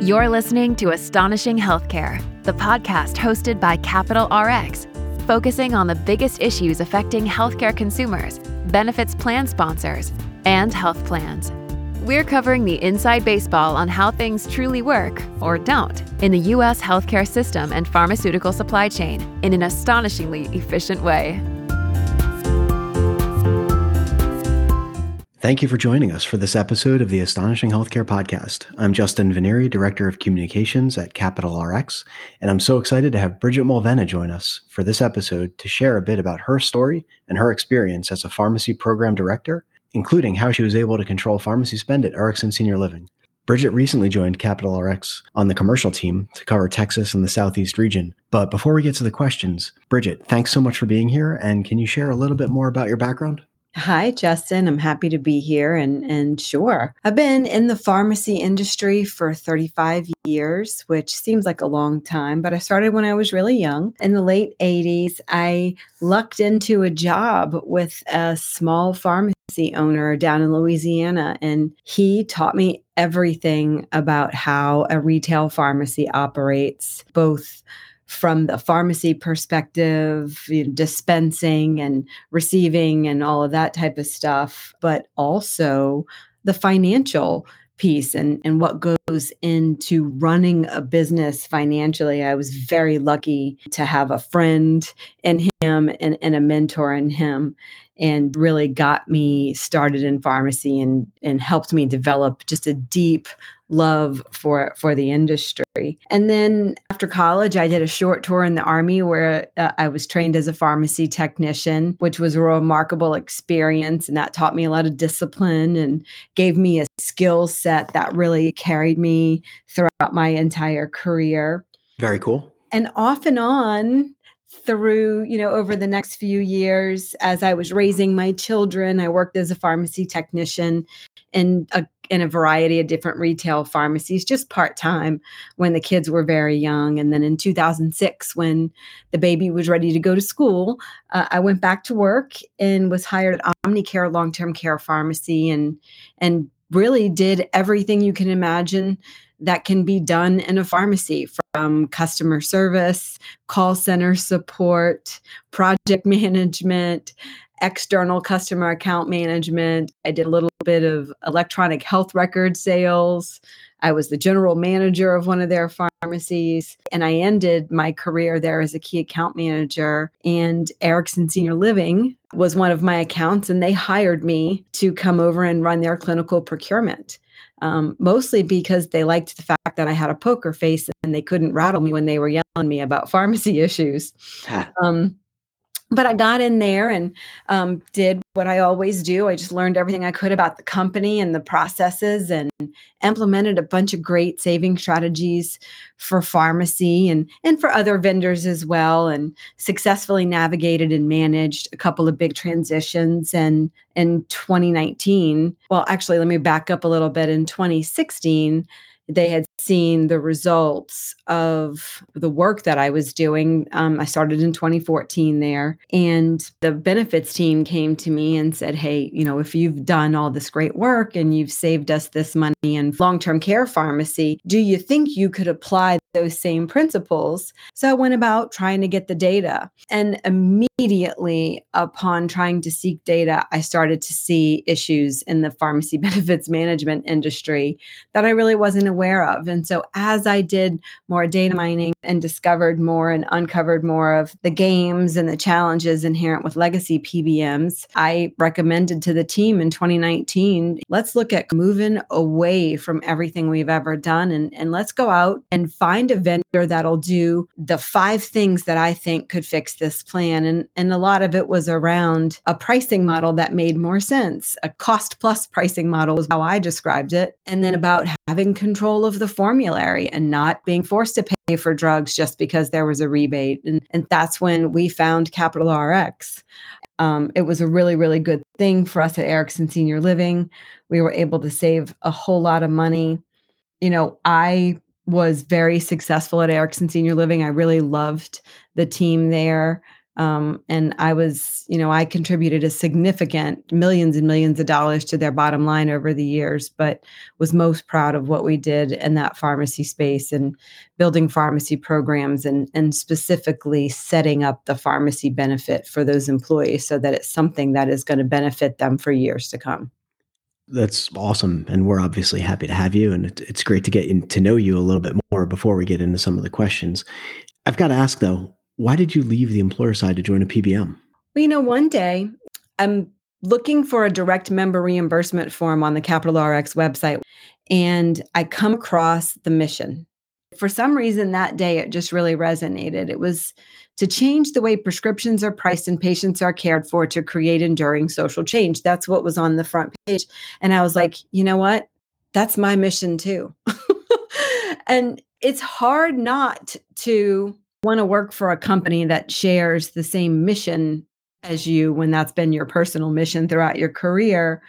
You're listening to Astonishing Healthcare, the podcast hosted by Capital RX, focusing on the biggest issues affecting healthcare consumers, benefits plan sponsors, and health plans. We're covering the inside baseball on how things truly work, or don't, in the U.S. healthcare system and pharmaceutical supply chain in an astonishingly efficient way. Thank you for joining us for this episode of the Astonishing Healthcare Podcast. I'm Justin Venneri, Director of Communications at Capital RX, and I'm so excited to have Bridget Mulvenna join us for this episode to share a bit about her story and her experience as a pharmacy program director, including how she was able to control pharmacy spend at Erickson Senior Living. Bridget recently joined Capital RX on the commercial team to cover Texas and the Southeast region. But before we get to the questions, Bridget, thanks so much for being here. And can you share a little bit more about your background? Hi, Justin. I'm happy to be here. And, and sure, I've been in the pharmacy industry for 35 years, which seems like a long time, but I started when I was really young. In the late 80s, I lucked into a job with a small pharmacy owner down in Louisiana, and he taught me everything about how a retail pharmacy operates, both from the pharmacy perspective, you know, dispensing and receiving and all of that type of stuff, but also the financial piece and, and what goes into running a business financially. I was very lucky to have a friend in him and, and a mentor in him and really got me started in pharmacy and, and helped me develop just a deep love for for the industry. And then after college, I did a short tour in the army where uh, I was trained as a pharmacy technician, which was a remarkable experience, and that taught me a lot of discipline and gave me a skill set that really carried me throughout my entire career. Very cool. And off and on, through you know over the next few years as i was raising my children i worked as a pharmacy technician in a in a variety of different retail pharmacies just part-time when the kids were very young. And then in 2006 when the baby was ready to go to school uh, i went back to work and was hired at omnicare long-term care pharmacy and and really did everything you can imagine that can be done in a pharmacy from customer service, call center support, project management, external customer account management. I did a little bit of electronic health record sales. I was the general manager of one of their pharmacies, and I ended my career there as a key account manager. And Erickson Senior Living was one of my accounts, and they hired me to come over and run their clinical procurement um, mostly because they liked the fact that I had a poker face and they couldn't rattle me when they were yelling me about pharmacy issues. um, but I got in there and um, did what I always do. I just learned everything I could about the company and the processes and implemented a bunch of great saving strategies for pharmacy and, and for other vendors as well, and successfully navigated and managed a couple of big transitions. And in 2019, well, actually, let me back up a little bit. In 2016, they had seen the results of the work that I was doing. Um, I started in 2014 there, and the benefits team came to me and said, Hey, you know, if you've done all this great work and you've saved us this money in long term care pharmacy, do you think you could apply those same principles? So I went about trying to get the data. And immediately upon trying to seek data, I started to see issues in the pharmacy benefits management industry that I really wasn't aware of. And so as I did more data mining and discovered more and uncovered more of the games and the challenges inherent with legacy PBMs, I recommended to the team in 2019, let's look at moving away from everything we've ever done and, and let's go out and find a vendor that'll do the five things that I think could fix this plan. And, and a lot of it was around a pricing model that made more sense. A cost plus pricing model is how I described it. And then about having control of the formulary and not being forced to pay for drugs just because there was a rebate. And, and that's when we found Capital RX. Um, it was a really, really good thing for us at Erickson Senior Living. We were able to save a whole lot of money. You know, I was very successful at Erickson Senior Living. I really loved the team there. Um, and I was, you know, I contributed a significant millions and millions of dollars to their bottom line over the years, but was most proud of what we did in that pharmacy space and building pharmacy programs and, and specifically setting up the pharmacy benefit for those employees so that it's something that is going to benefit them for years to come. That's awesome. And we're obviously happy to have you. And it's great to get to know you a little bit more before we get into some of the questions. I've got to ask though, why did you leave the employer side to join a PBM? Well, you know, one day I'm looking for a direct member reimbursement form on the Capital RX website, and I come across the mission. For some reason, that day it just really resonated. It was to change the way prescriptions are priced and patients are cared for to create enduring social change. That's what was on the front page. And I was like, you know what? That's my mission too. and it's hard not to want to work for a company that shares the same mission as you when that's been your personal mission throughout your career.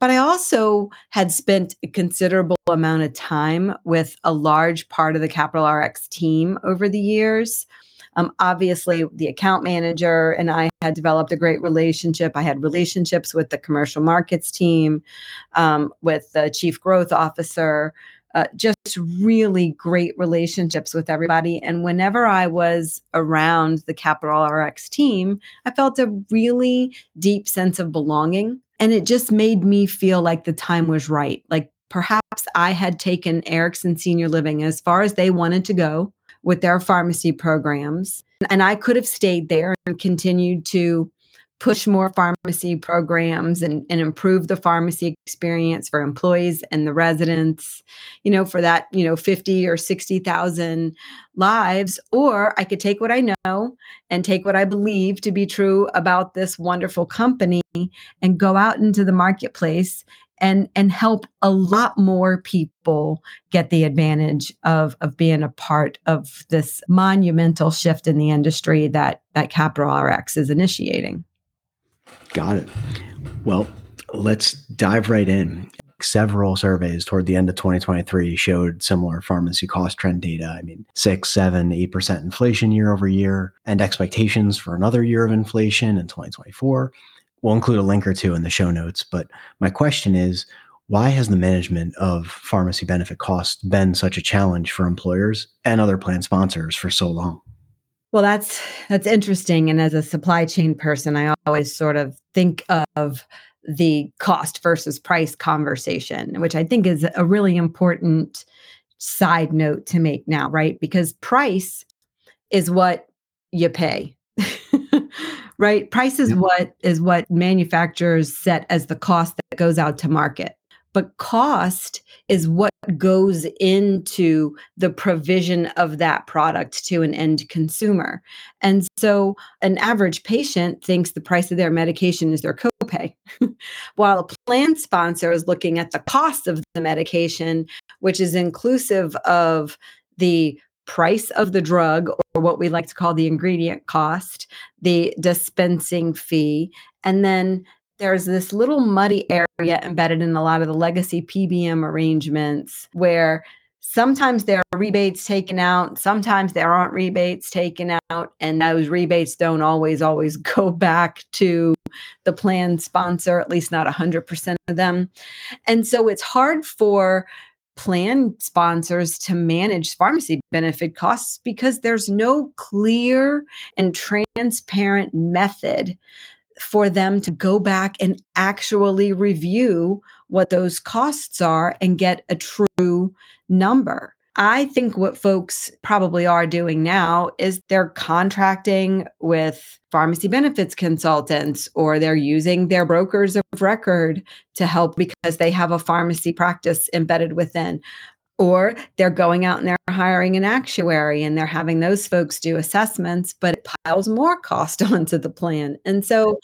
But I also had spent a considerable amount of time with a large part of the Capital RX team over the years. Um, obviously, the account manager and I had developed a great relationship. I had relationships with the commercial markets team, um, with the chief growth officer, uh, just really great relationships with everybody. And whenever I was around the Capital RX team, I felt a really deep sense of belonging. And it just made me feel like the time was right. Like perhaps I had taken Erickson Senior Living as far as they wanted to go with their pharmacy programs. And I could have stayed there and continued to push more pharmacy programs and, and improve the pharmacy experience for employees and the residents you know for that you know 50 or 60,000 lives or I could take what I know and take what I believe to be true about this wonderful company and go out into the marketplace and and help a lot more people get the advantage of of being a part of this monumental shift in the industry that that Capital RX is initiating. Got it. Well, let's dive right in. Several surveys toward the end of 2023 showed similar pharmacy cost trend data. I mean, six, seven, eight percent inflation year over year, and expectations for another year of inflation in 2024. We'll include a link or two in the show notes. But my question is why has the management of pharmacy benefit costs been such a challenge for employers and other plan sponsors for so long? Well, that's that's interesting. And as a supply chain person, I always sort of think of the cost versus price conversation, which I think is a really important side note to make now, right? Because price is what you pay. right? Price is yeah. what is what manufacturers set as the cost that goes out to market but cost is what goes into the provision of that product to an end consumer. And so an average patient thinks the price of their medication is their copay, while a plan sponsor is looking at the cost of the medication, which is inclusive of the price of the drug or what we like to call the ingredient cost, the dispensing fee, and then there's this little muddy area embedded in a lot of the legacy PBM arrangements where sometimes there are rebates taken out, sometimes there aren't rebates taken out, and those rebates don't always, always go back to the plan sponsor, at least not 100% of them. And so it's hard for plan sponsors to manage pharmacy benefit costs because there's no clear and transparent method for them to go back and actually review what those costs are and get a true number. I think what folks probably are doing now is they're contracting with pharmacy benefits consultants or they're using their brokers of record to help because they have a pharmacy practice embedded within or they're going out and they're hiring an actuary and they're having those folks do assessments but it piles more cost onto the plan. And so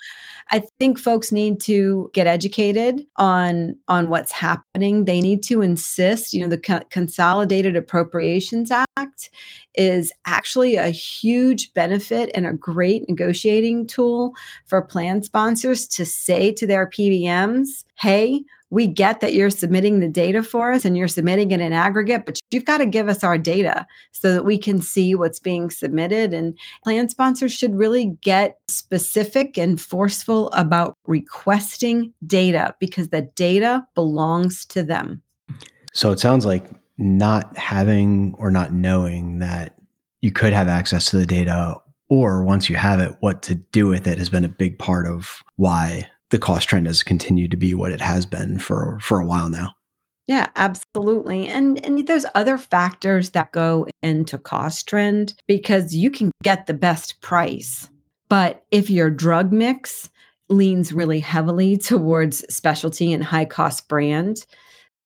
i think folks need to get educated on on what's happening. They need to insist you know the Co- consolidated appropriations act is actually a huge benefit and a great negotiating tool for plan sponsors to say to their pbms hey we get that you're submitting the data for us and you're submitting it in aggregate, but you've got to give us our data so that we can see what's being submitted. And plan sponsors should really get specific and forceful about requesting data because the data belongs to them. So it sounds like not having or not knowing that you could have access to the data or once you have it, what to do with it has been a big part of why the cost trend has continued to be what it has been for for a while now. Yeah, absolutely. And and there's other factors that go into cost trend because you can get the best price. But if your drug mix leans really heavily towards specialty and high cost brand,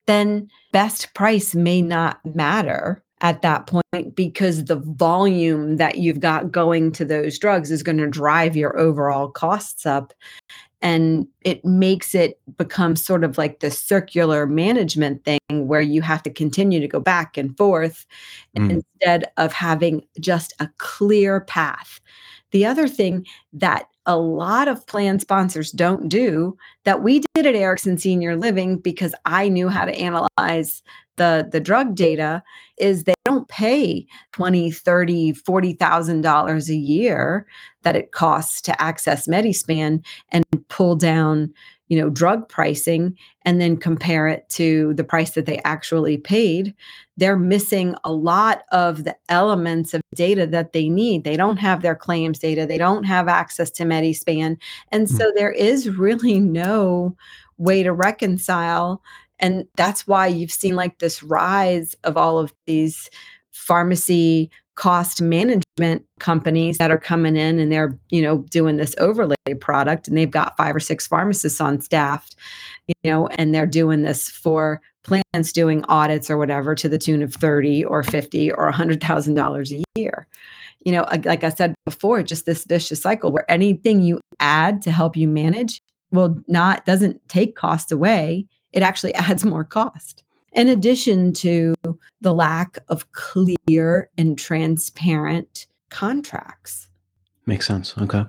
then best price may not matter at that point because the volume that you've got going to those drugs is going to drive your overall costs up and it makes it become sort of like the circular management thing where you have to continue to go back and forth mm. instead of having just a clear path the other thing that a lot of plan sponsors don't do that we did at Erickson Senior Living because I knew how to analyze the the drug data is they don't pay 20 30 40,000 dollars a year that it costs to access Medi-Span and pull down you know drug pricing and then compare it to the price that they actually paid they're missing a lot of the elements of data that they need. They don't have their claims data. They don't have access to Medi-Span and so mm. there is really no way to reconcile. And that's why you've seen like this rise of all of these pharmacy cost management companies that are coming in and they're you know doing this overlay product and they've got five or six pharmacists on staff you know and they're doing this for plans doing audits or whatever to the tune of 30 or 50 or $100,000 a year. You know like i said before just this vicious cycle where anything you add to help you manage will not doesn't take cost away. It actually adds more cost in addition to the lack of clear and transparent contracts. Makes sense. Okay.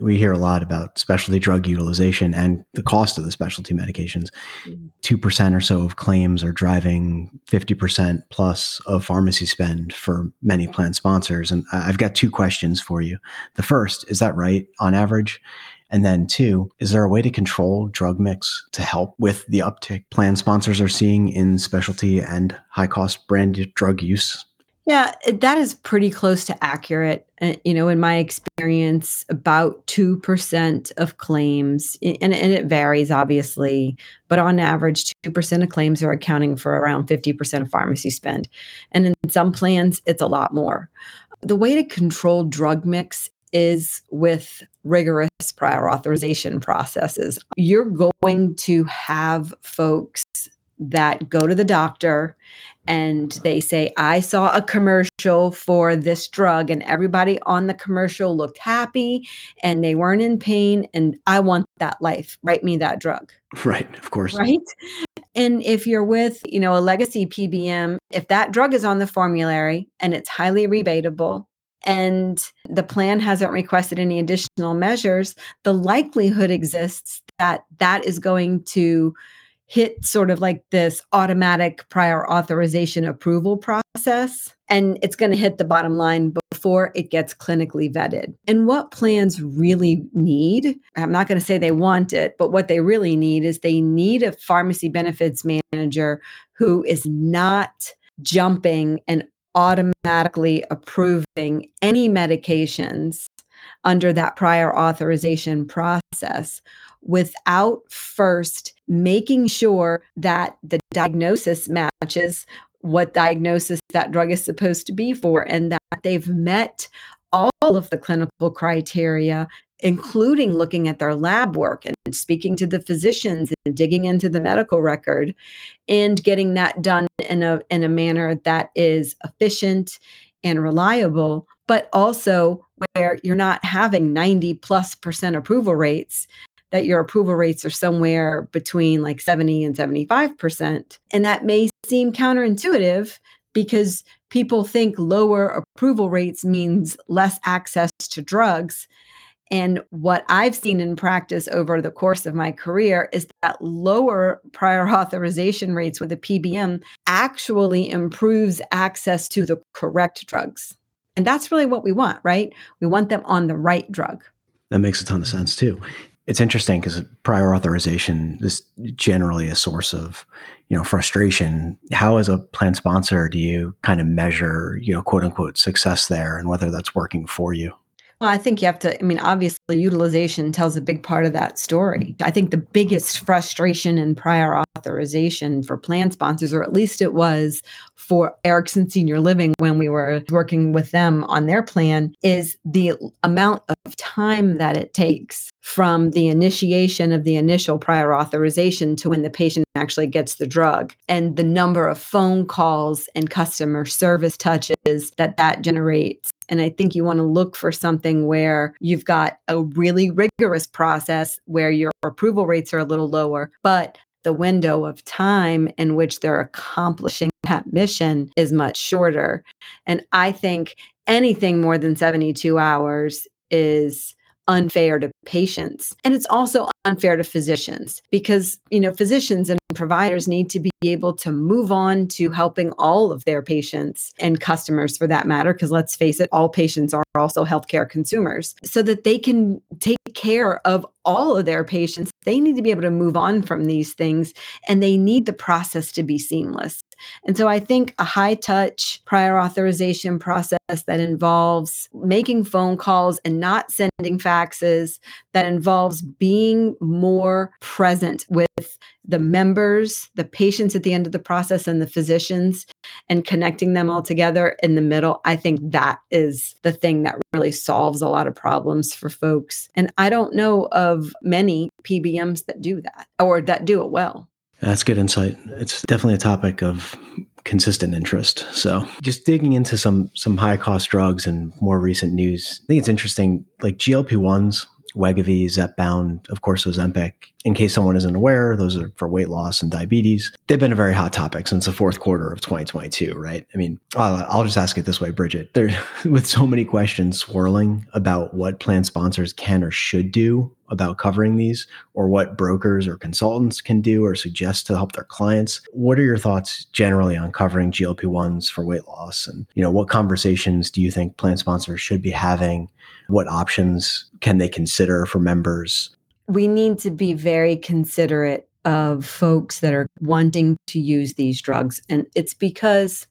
We hear a lot about specialty drug utilization and the cost of the specialty medications. 2% mm. or so of claims are driving 50% plus of pharmacy spend for many plan sponsors. And I've got two questions for you. The first, is that right on average? And then, two, is there a way to control drug mix to help with the uptick plan sponsors are seeing in specialty and high cost branded drug use? Yeah, that is pretty close to accurate. Uh, you know, in my experience, about 2% of claims, and, and it varies obviously, but on average, 2% of claims are accounting for around 50% of pharmacy spend. And in some plans, it's a lot more. The way to control drug mix is with rigorous prior authorization processes. You're going to have folks that go to the doctor and they say, I saw a commercial for this drug, and everybody on the commercial looked happy and they weren't in pain, and I want that life. Write me that drug. Right, of course. Right. And if you're with, you know, a legacy PBM, if that drug is on the formulary and it's highly rebatable, and the plan hasn't requested any additional measures, the likelihood exists that that is going to hit sort of like this automatic prior authorization approval process. And it's going to hit the bottom line before it gets clinically vetted. And what plans really need, I'm not going to say they want it, but what they really need is they need a pharmacy benefits manager who is not jumping and automatically approving any medications under that prior authorization process without first making sure that the diagnosis matches what diagnosis that drug is supposed to be for and that they've met all of the clinical criteria including looking at their lab work and speaking to the physicians and digging into the medical record and getting that done in a in a manner that is efficient and reliable but also where you're not having 90 plus percent approval rates that your approval rates are somewhere between like 70 and 75% and that may seem counterintuitive because people think lower approval rates means less access to drugs And what I've seen in practice over the course of my career is that lower prior authorization rates with a PBM actually improves access to the correct drugs. And that's really what we want, right? We want them on the right drug. That makes a ton of sense too. It's interesting because prior authorization is generally a source of, you know, frustration. How, as a plan sponsor, do you kind of measure, you know, quote unquote success there, and whether that's working for you? Well, I think you have to, I mean, obviously, utilization tells a big part of that story. I think the biggest frustration in prior authorization for plan sponsors, or at least it was for Erickson Senior Living when we were working with them on their plan, is the amount of time that it takes from the initiation of the initial prior authorization to when the patient actually gets the drug and the number of phone calls and customer service touches that that generates and I think you want to look for something where you've got a really rigorous process where your approval rates are a little lower, but the window of time in which they're accomplishing that mission is much shorter. And I think anything more than 72 hours is unfair to patients. And it's also unfair to physicians because you know physicians and providers need to be able to move on to helping all of their patients and customers for that matter because let's face it all patients are also healthcare consumers so that they can take care of all of their patients they need to be able to move on from these things and they need the process to be seamless and so I think a high touch prior authorization process that involves making phone calls and not sending faxes, that involves being more present with the members, the patients at the end of the process, and the physicians, and connecting them all together in the middle. I think that is the thing that really solves a lot of problems for folks. And I don't know of many PBMs that do that or that do it well. That's good insight. It's definitely a topic of consistent interest. So, just digging into some some high cost drugs and more recent news, I think it's interesting. Like GLP ones, Wegovy, Zepbound, of course, Ozempic. In case someone isn't aware, those are for weight loss and diabetes. They've been a very hot topic since the fourth quarter of 2022, right? I mean, I'll, I'll just ask it this way, Bridget. There, with so many questions swirling about what plan sponsors can or should do about covering these, or what brokers or consultants can do or suggest to help their clients. What are your thoughts generally on covering GLP ones for weight loss, and you know, what conversations do you think plan sponsors should be having? What options can they consider for members? We need to be very considerate of folks that are wanting to use these drugs. And it's because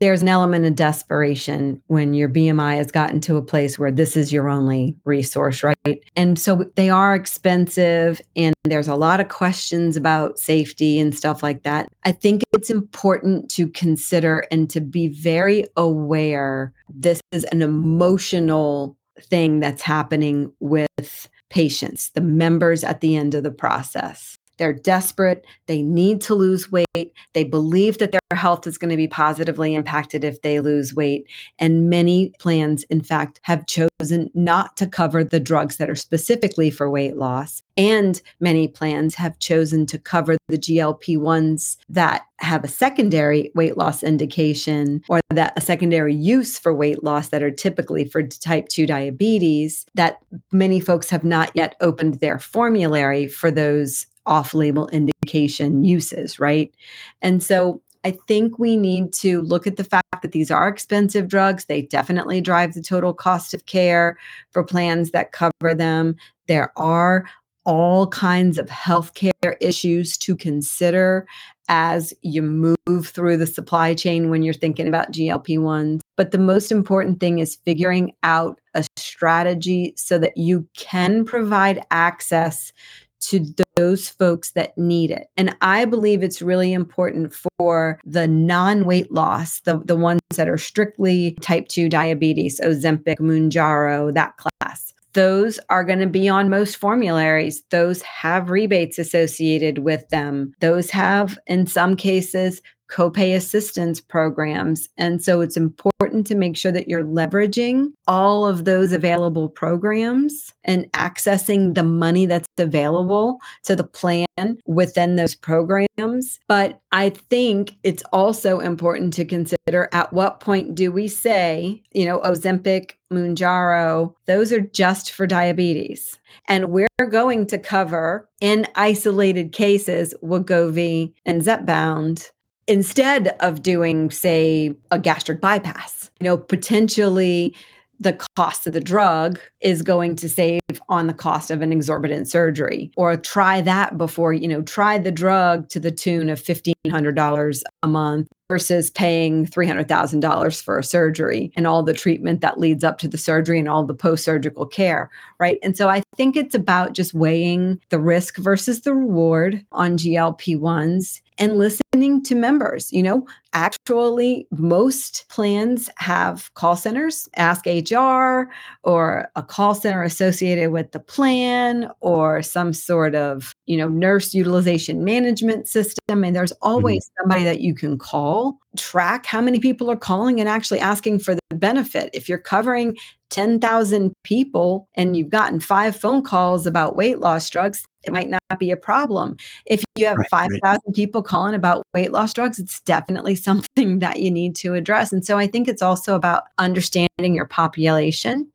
there's an element of desperation when your BMI has gotten to a place where this is your only resource, right? And so they are expensive and there's a lot of questions about safety and stuff like that. I think it's important to consider and to be very aware this is an emotional thing that's happening with patients, the members at the end of the process. They're desperate. They need to lose weight. They believe that their health is going to be positively impacted if they lose weight. And many plans, in fact, have chosen not to cover the drugs that are specifically for weight loss. And many plans have chosen to cover the GLP 1s that have a secondary weight loss indication or that a secondary use for weight loss that are typically for type 2 diabetes that many folks have not yet opened their formulary for those off label indication uses, right? And so I think we need to look at the fact that these are expensive drugs. They definitely drive the total cost of care for plans that cover them. There are all kinds of healthcare issues to consider as you move through the supply chain when you're thinking about GLP 1s. But the most important thing is figuring out a strategy so that you can provide access to those folks that need it. And I believe it's really important for the non weight loss, the, the ones that are strictly type 2 diabetes, Ozempic, Mounjaro, that class. Those are going to be on most formularies. Those have rebates associated with them. Those have, in some cases, copay assistance programs. And so it's important to make sure that you're leveraging all of those available programs and accessing the money that's available to the plan within those programs. But I think it's also important to consider at what point do we say, you know, Ozempic, Mounjaro, those are just for diabetes. And we're going to cover in isolated cases Wegovy and Zepbound instead of doing, say, a gastric bypass. You know, potentially the cost of the drug is going to save on the cost of an exorbitant surgery or try that before you know try the drug to the tune of $1500 a month versus paying $300,000 for a surgery and all the treatment that leads up to the surgery and all the post surgical care, right? And so I think it's about just weighing the risk versus the reward on GLP 1s and listening to members. You know, actually, most plans have call centers, Ask HR, or a call center associated with the plan, or some sort of, you know, nurse utilization management system. And there's mm-hmm. always mm-hmm. somebody that you can call, track how many people are calling and actually asking for the benefit. If you're covering 10,000 people and you've gotten five phone calls about weight loss drugs, it might not be a problem. If you have right, 5,000 right. people calling about weight loss drugs, it's definitely something that you need to address. And so I think it's also about understanding your population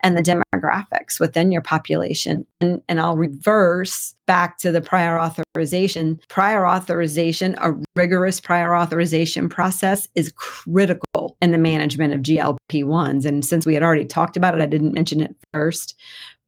and the demographics within your population. And, and I'll reverse back to the prior authorization. Prior authorization, a rigorous prior authorization process is critical in the management of GLP 1s. And since we had already talked about it, I didn't mention it first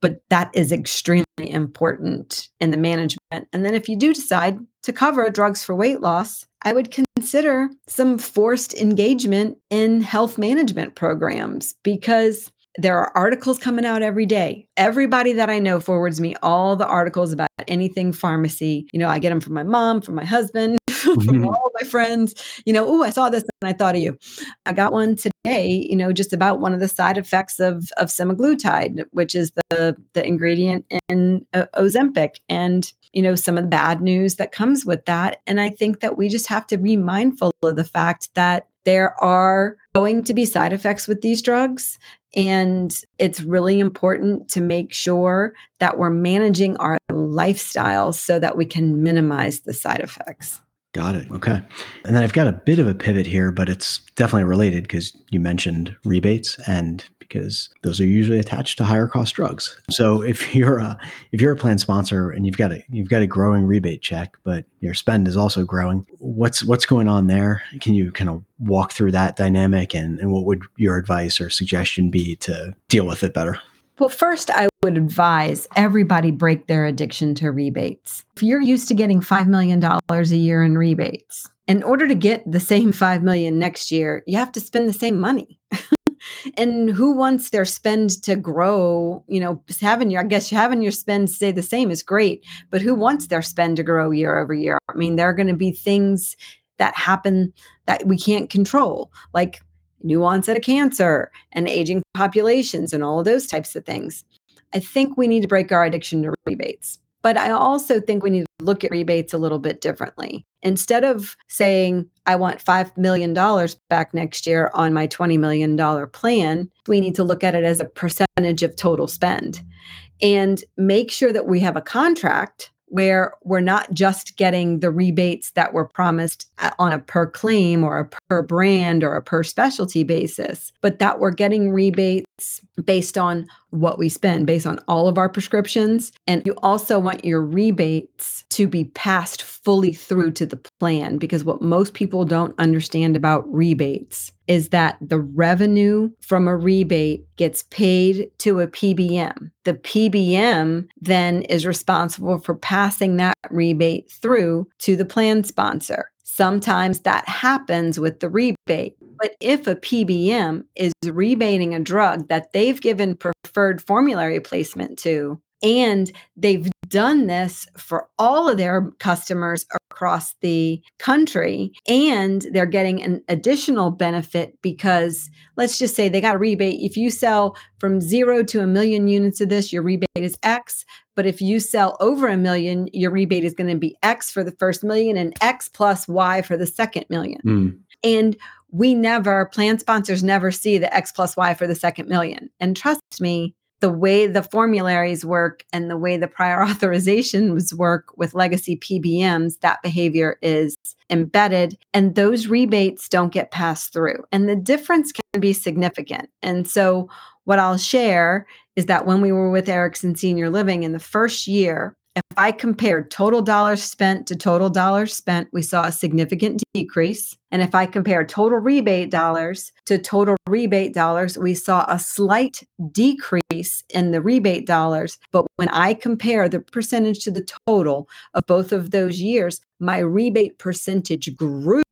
but that is extremely important in the management. And then if you do decide to cover drugs for weight loss, I would consider some forced engagement in health management programs because there are articles coming out every day. Everybody that I know forwards me all the articles about anything pharmacy. You know, I get them from my mom, from my husband, from mm-hmm. all my friends. You know, oh, I saw this and I thought of you. I got one today. You know, just about one of the side effects of of semaglutide, which is the the ingredient in uh, Ozempic, and you know some of the bad news that comes with that. And I think that we just have to be mindful of the fact that there are going to be side effects with these drugs and it's really important to make sure that we're managing our lifestyles so that we can minimize the side effects. Got it. Okay. And then I've got a bit of a pivot here, but it's definitely related because you mentioned rebates and because those are usually attached to higher cost drugs. So if you're a if you're a plan sponsor and you've got a you've got a growing rebate check, but your spend is also growing, what's what's going on there? Can you kind of walk through that dynamic and, and what would your advice or suggestion be to deal with it better? Well, first, I would advise everybody break their addiction to rebates. If you're used to getting $5 million a year in rebates, in order to get the same 5 million next year, you have to spend the same money. and who wants their spend to grow you know having your i guess having your spend stay the same is great but who wants their spend to grow year over year i mean there are going to be things that happen that we can't control like new onset of cancer and aging populations and all of those types of things i think we need to break our addiction to rebates but I also think we need to look at rebates a little bit differently. Instead of saying, I want $5 million back next year on my $20 million plan, we need to look at it as a percentage of total spend. And make sure that we have a contract where we're not just getting the rebates that were promised on a per claim or a per brand or a per specialty basis, but that we're getting rebates based on what we spend, based on all of our prescriptions. And you also want your rebates to be passed fully through to the plan because what most people don't understand about rebates is that the revenue from a rebate gets paid to a PBM. The PBM then is responsible for passing that rebate through to the plan sponsor. Sometimes that happens with the rebate. But if a PBM is rebating a drug that they've given preferred formulary placement to, and they've done this for all of their customers across the country. And they're getting an additional benefit because let's just say they got a rebate. If you sell from zero to a million units of this, your rebate is X. But if you sell over a million, your rebate is going to be X for the first million and X plus Y for the second million. Mm. And we never, plan sponsors never see the X plus Y for the second million. And trust me, the way the formularies work and the way the prior authorizations work with legacy PBMs, that behavior is embedded and those rebates don't get passed through. And the difference can be significant. And so, what I'll share is that when we were with Erickson Senior Living in the first year, if I compared total dollars spent to total dollars spent, we saw a significant decrease. And if I compare total rebate dollars to total rebate dollars, we saw a slight decrease in the rebate dollars. But when I compare the percentage to the total of both of those years, my rebate percentage grew.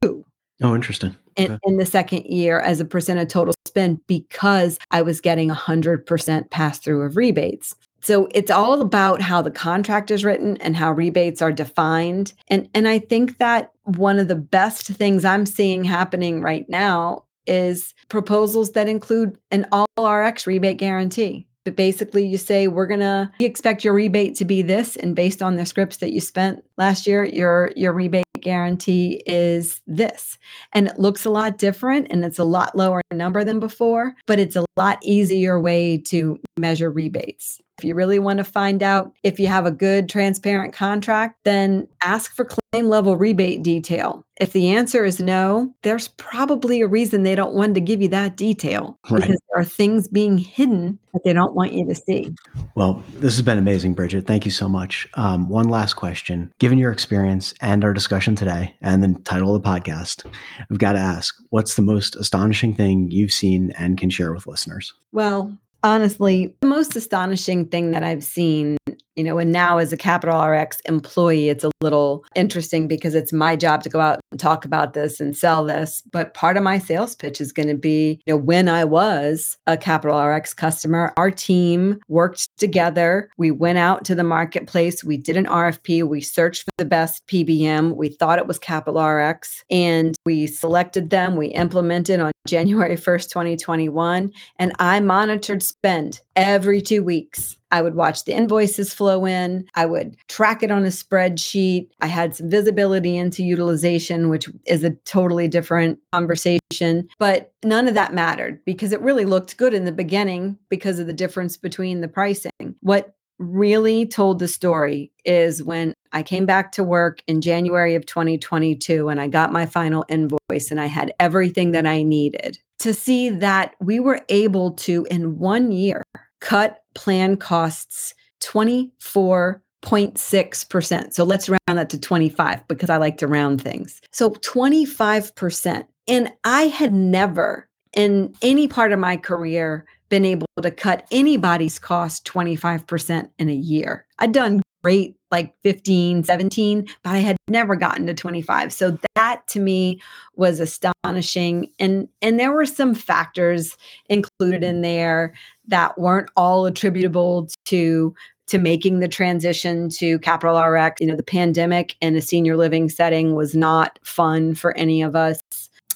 Oh, interesting. In, in, the second year as a percent of total spend because I was getting 100% pass through of rebates. So it's all about how the contract is written and how rebates are defined. And and I think that one of the best things I'm seeing happening right now is proposals that include an all RX rebate guarantee. But basically you say we're going to we expect your rebate to be this and based on the scripts that you spent last year your your rebate guarantee is this. And it looks a lot different and it's a lot lower number than before, but it's a lot easier way to measure rebates. If you really want to find out if you have a good, transparent contract, then ask for claim level rebate detail. If the answer is no, there's probably a reason they don't want to give you that detail right. because there are things being hidden that they don't want you to see. Well, this has been amazing, Bridget. Thank you so much. Um, one last question. Given your experience and our discussion today and the title of the podcast, I've got to ask what's the most astonishing thing you've seen and can share with listeners? Well, honestly, the most astonishing thing that I've seen you know, and now as a Capital RX employee, it's a little interesting because it's my job to go out and talk about this and sell this. But part of my sales pitch is going to be, you know, when I was a Capital RX customer, our team worked together. We went out to the marketplace. We did an RFP. We searched for the best PBM. We thought it was Capital RX and we selected them. We implemented on January 1st, 2021. And I monitored spend every two weeks I would watch the invoices flow in. I would track it on a spreadsheet. I had some visibility into utilization, which is a totally different conversation. But none of that mattered because it really looked good in the beginning because of the difference between the pricing. What really told the story is when I came back to work in January of 2022 and I got my final invoice and I had everything that I needed to see that we were able to, in one year, cut plan costs 24.6%. So let's round that to 25 because I like to round things. So 25%. And I had never in any part of my career been able to cut anybody's cost 25% in a year. I'd done great like 15 17 but i had never gotten to 25 so that to me was astonishing. And and there were some factors included in there that weren't all attributable to to making the transition to capital rx you know the pandemic in a senior living setting was not fun for any of us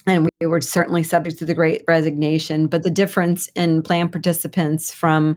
and we were certainly subject to the great resignation. But the difference in plan participants from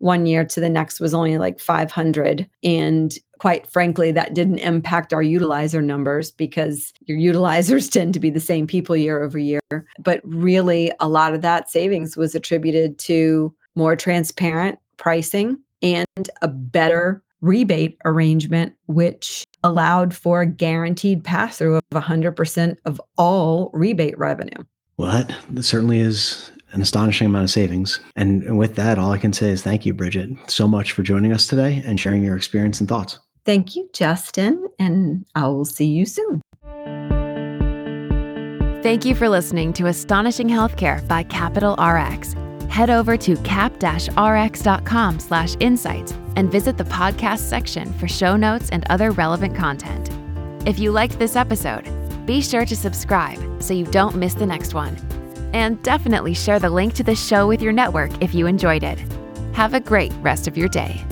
one year to the next was only like 500 and quite frankly that didn't impact our utilizer numbers because your utilizers tend to be the same people year over year. But really a lot of that savings was attributed to more transparent pricing and a better rebate arrangement which allowed for a guaranteed pass through of 100% of all rebate revenue. Well that, certainly is an astonishing amount of savings. And, and with that, all I can say is thank you, Bridget, so much for joining us today and sharing your experience and thoughts. Thank you, Justin, and I will see you soon. Thank you for listening to Astonishing Healthcare by Capital RX. Head over to cap-rx.com slash insights and visit the podcast section for show notes and other relevant content. If you liked this episode, be sure to subscribe so you don't miss the next one. And definitely share the link to the show with your network if you enjoyed it. Have a great rest of your day.